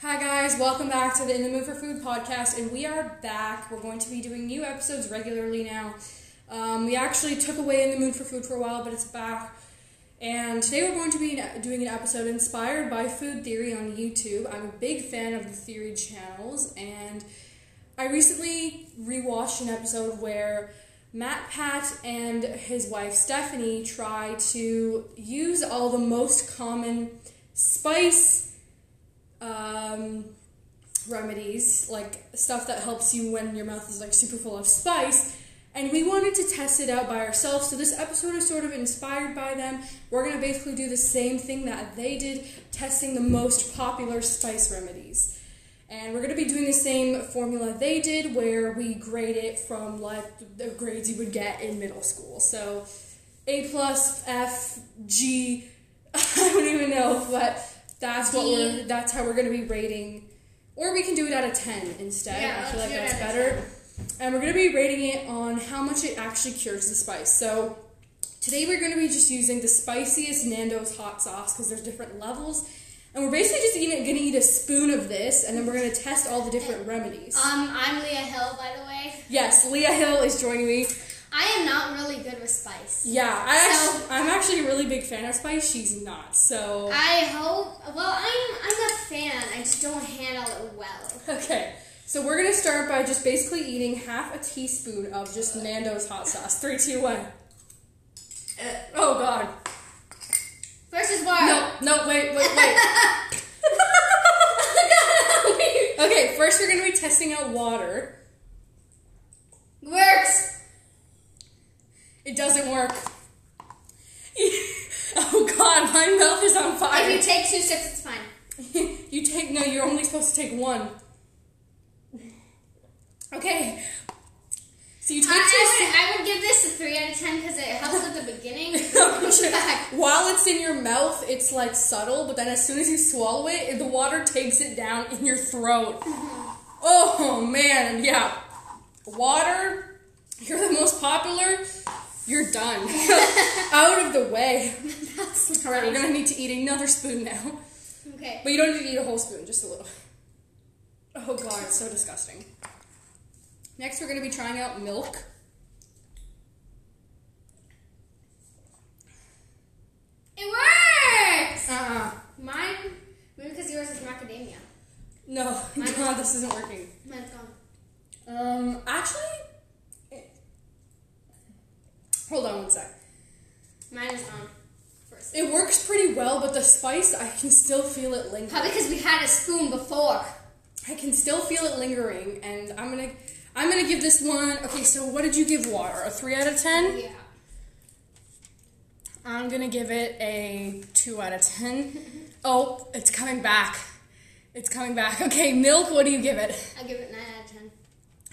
Hi guys, welcome back to the In the Mood for Food podcast, and we are back. We're going to be doing new episodes regularly now. Um, we actually took away In the Mood for Food for a while, but it's back. And today we're going to be doing an episode inspired by food theory on YouTube. I'm a big fan of the theory channels, and I recently rewatched an episode where MatPat and his wife Stephanie try to use all the most common spice um, remedies, like stuff that helps you when your mouth is like super full of spice. And we wanted to test it out by ourselves. So this episode is sort of inspired by them. We're gonna basically do the same thing that they did, testing the most popular spice remedies. And we're gonna be doing the same formula they did, where we grade it from like the grades you would get in middle school. So A plus, F, G, I don't even know, but that's what we're that's how we're gonna be rating. Or we can do it out of ten instead. Yeah, I feel like let's do it that's better. And we're gonna be rating it on how much it actually cures the spice. So today we're gonna be just using the spiciest Nando's hot sauce because there's different levels. And we're basically just eating, gonna eat a spoon of this, and then we're gonna test all the different remedies. Um, I'm Leah Hill, by the way. yes, Leah Hill is joining me. I am not really good with spice. Yeah, I So- actually, I'm actually a really big fan of spice. She's not. So I hope. Well, I'm I'm a fan. I just don't handle it well. okay, so we're gonna start by just basically eating half a teaspoon of just Nando's hot sauce. Three, two, one. Uh, oh God. First is water. No, no, wait, wait, wait. okay, first we're gonna be testing out water. Works. It doesn't work. oh God, my mouth is on fire. If you take two sips, it's fine. you take no. You're only supposed to take one. Okay. So you take I, two. I, would, I would give this a three out of ten because it helps at the beginning. Push it back. While it's in your mouth, it's like subtle, but then as soon as you swallow it, the water takes it down in your throat. Mm-hmm. Oh man, yeah. Water, you're the most popular, you're done. Out of the way. That's Alright, we're gonna need to eat another spoon now. Okay. But you don't need to eat a whole spoon, just a little. Oh god, it's so disgusting. Next, we're gonna be trying out milk. It works. Uh uh Mine. Maybe because yours is macadamia. No, Mine- God, this isn't working. Mine's gone. Um, actually, hold on one sec. Mine is gone. First. It works pretty well, but the spice, I can still feel it lingering. Probably because we had a spoon before. I can still feel it lingering, and I'm gonna, I'm gonna give this one. Okay, so what did you give water? A three out of ten? Yeah. I'm gonna give it a two out of ten. Oh, it's coming back. It's coming back. Okay, milk. What do you give it? I give it nine out of ten.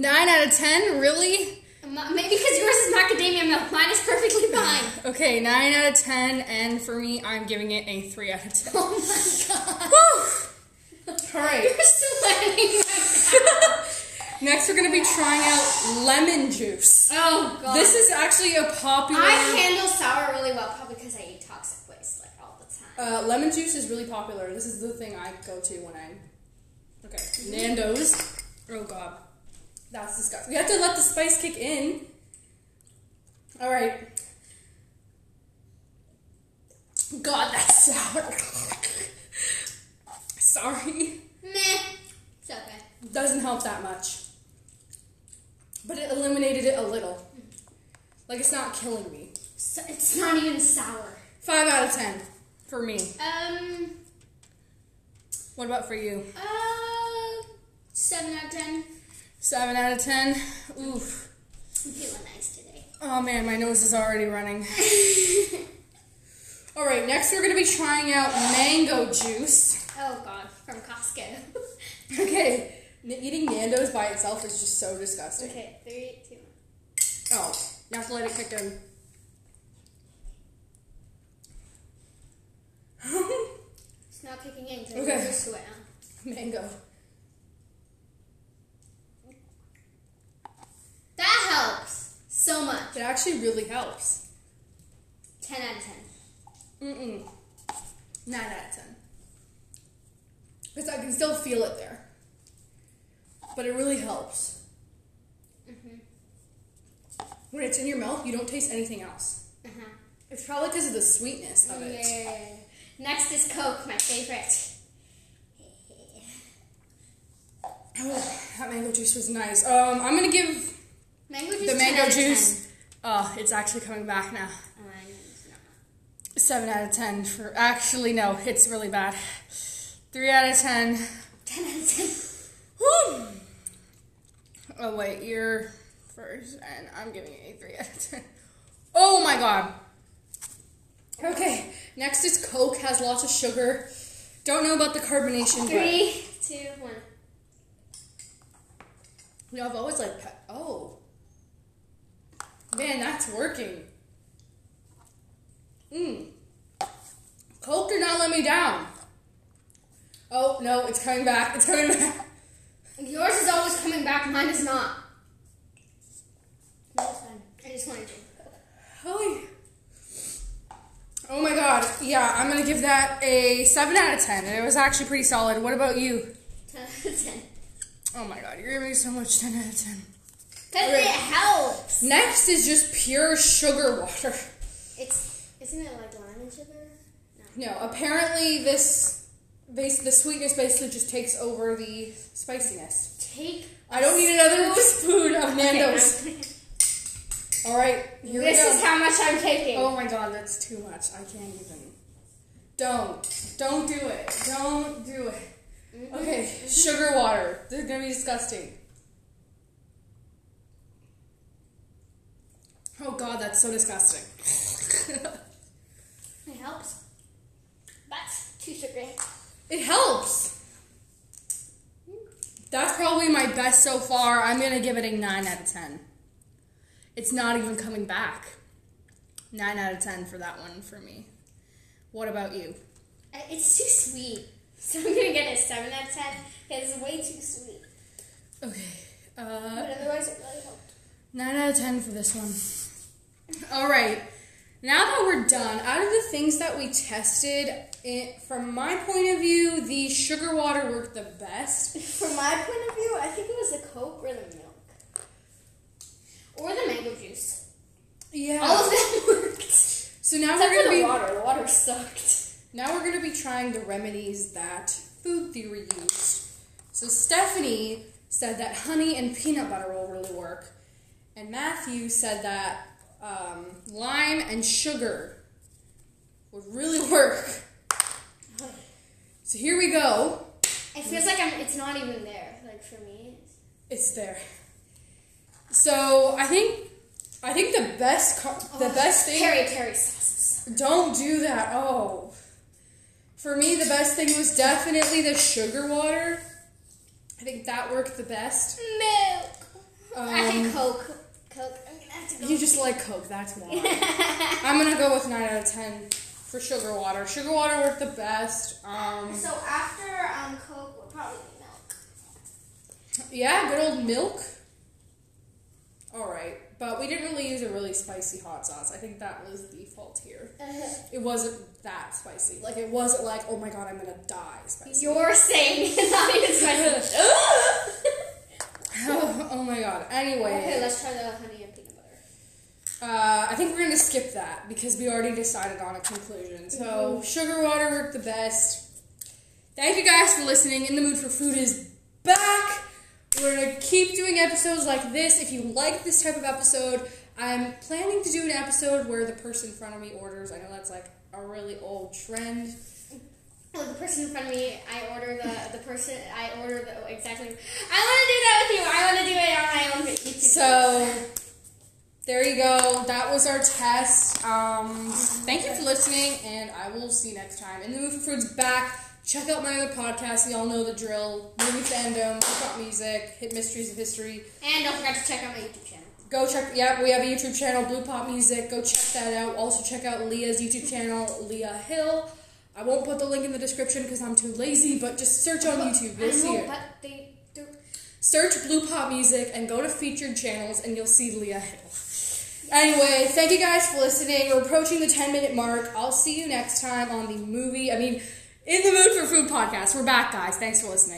Nine out of ten. Really? Ma- Maybe because yours is macadamia milk. Mine is perfectly fine. Okay, nine out of ten, and for me, I'm giving it a three out of ten. Oh my god. Whew. All right. You're sweating right Next, we're gonna be trying out lemon juice. Oh god. This is actually a popular. I handle sour really well, probably because I eat toxic waste like all the time. uh, lemon juice is really popular. This is the thing I go to when I'm. Okay, Nando's. Oh god, that's disgusting. We have to let the spice kick in. All right. God, that's sour. Sorry, Meh. It's okay. doesn't help that much. But it eliminated it a little. Like it's not killing me. So, it's not even sour. Five out of ten for me. Um. What about for you? Uh. Seven out of ten. Seven out of ten. Oof. I'm feeling nice today. Oh man, my nose is already running. All right, next we're gonna be trying out mango juice. Oh god, from Costco. Okay, eating Nando's by itself is just so disgusting. okay, three, two, one. Oh, you have to let it kick in. It's not kicking in because Okay. I'm used to it now. mango. That helps so much. It actually really helps. Ten out of ten. Mm-mm. Nine out of ten. because I can still feel it there. But it really helps. Mm-hmm. When it's in your mouth, you don't taste anything else. Uh-huh. It's probably because of the sweetness of it. Yeah. Next is Coke, my favorite. Oh, that mango juice was nice. Um, I'm gonna give Mango juice. the mango 10. juice. Oh, it's actually coming back now. No, it's not. Seven out of ten for. Actually, no, it's really bad. Three out of ten. 10 out of 10. Whew. Oh wait, you're first, and I'm giving it a three out of ten. Oh my god. Okay, next is Coke. Has lots of sugar. Don't know about the carbonation. but- Three, two, one. You know, I've always liked pet. Oh. Man, that's working. Mmm. Coke did not let me down. Oh, no, it's coming back. It's coming back. Yours is always coming back, mine is not. No, it's fine. I just wanted to drink Coke. Oh, oh my god. Yeah, I'm going to give that a 7 out of 10. And it was actually pretty solid. What about you? 10 out of 10. Oh my god, you're giving me so much 10 out of 10. Because it helps. Next is just pure sugar water. It's, isn't it like lemon sugar? No. No, apparently this base the sweetness basically just takes over the spiciness. Take. I don't need another spoon of Nando's. Okay, All right, here this we go. is how much I'm taking. oh my god, that's too much. I can't even. Don't, don't do it. Don't do it. Mhm. Okay, sugar water. This is gonna be disgusting. Oh god, that's so disgusting. It helps. But too sugary. It helps. That's probably my best so far. I'm gonna give it a 9 out of 10. It's not even coming back. 9 out of 10 for that one for me. What about you? Uh, It's too sweet. So I'm gonna get a 7 out of 10 because it's way too sweet. Okay. Uh, But otherwise, it really helped. 9 out of 10 for this one. Alright. Now that we're done, out of the things that we tested, it, from my point of view, the sugar water worked the best. From my point of view, I think it was the Coke or the milk. Or the mango juice. Yeah. All of them worked. so now Except we're gonna the be water. The water sucked. Now we're going to be trying the remedies that food theory used. So Stephanie said that honey and peanut butter will really work, and Matthew said that um, lime and sugar would really work. So here we go. It feels like I'm. It's not even there. Like for me. It's there. So I think I think the best co- the Oh, best thing. Peri sauces. Don't do that. Oh. For me, the best thing was definitely the sugar water. I think that worked the best. Milk. I Um, think Coke. Coke. I'm gonna go. You just like Coke, that's why. I'm gonna go with 9 out of 10 for sugar water. Sugar water worked the best. Um, So after um Coke, will probably be milk. yeah, good old milk. Alright, but we didn't really use a really spicy hot sauce. I think that was the fault here. It wasn't that spicy. Like, it wasn't like, oh my god, I'm gonna die spicy. You're saying it's not even spicy. oh, oh my god. Anyway. okay, let's try the honey and peanut butter. Uh, I think we're going to skip that because we already decided on a conclusion. So, sugar water worked the best. Thank you guys for listening. In the Mood for Food is back. We're going to keep doing episodes like this. If you like this type of episode, I'm planning to do an episode where the person in front of me orders. I know that's like a really old trend. Well, the person in front of me, I order the the person, I order the exactly. I want to do that with you. I want to do it on my own. So, there you go. That was our test. Um, thank you for listening, and I will see you next time. And the for Food's back. Check out my other podcast. Y'all know the drill. Movie fandom, hip hop music, hit mysteries of history. and don't forget to check out my YouTube channel. Go check. Yeah, we have a YouTube channel, Blue Pop Music. Go check that out. Also check out Leah's YouTube channel, Leah Hill. I won't put the link in the description because I'm too lazy, but just search on YouTube. You'll see it. but they, they're Search Blue Pop Music and go to featured channels and you'll see Leah Hill. Anyway, thank you guys for listening. We're approaching the 10 minute mark. I'll see you next time on the movie. I mean, In the Mood for Food podcast. We're back, guys. Thanks for listening.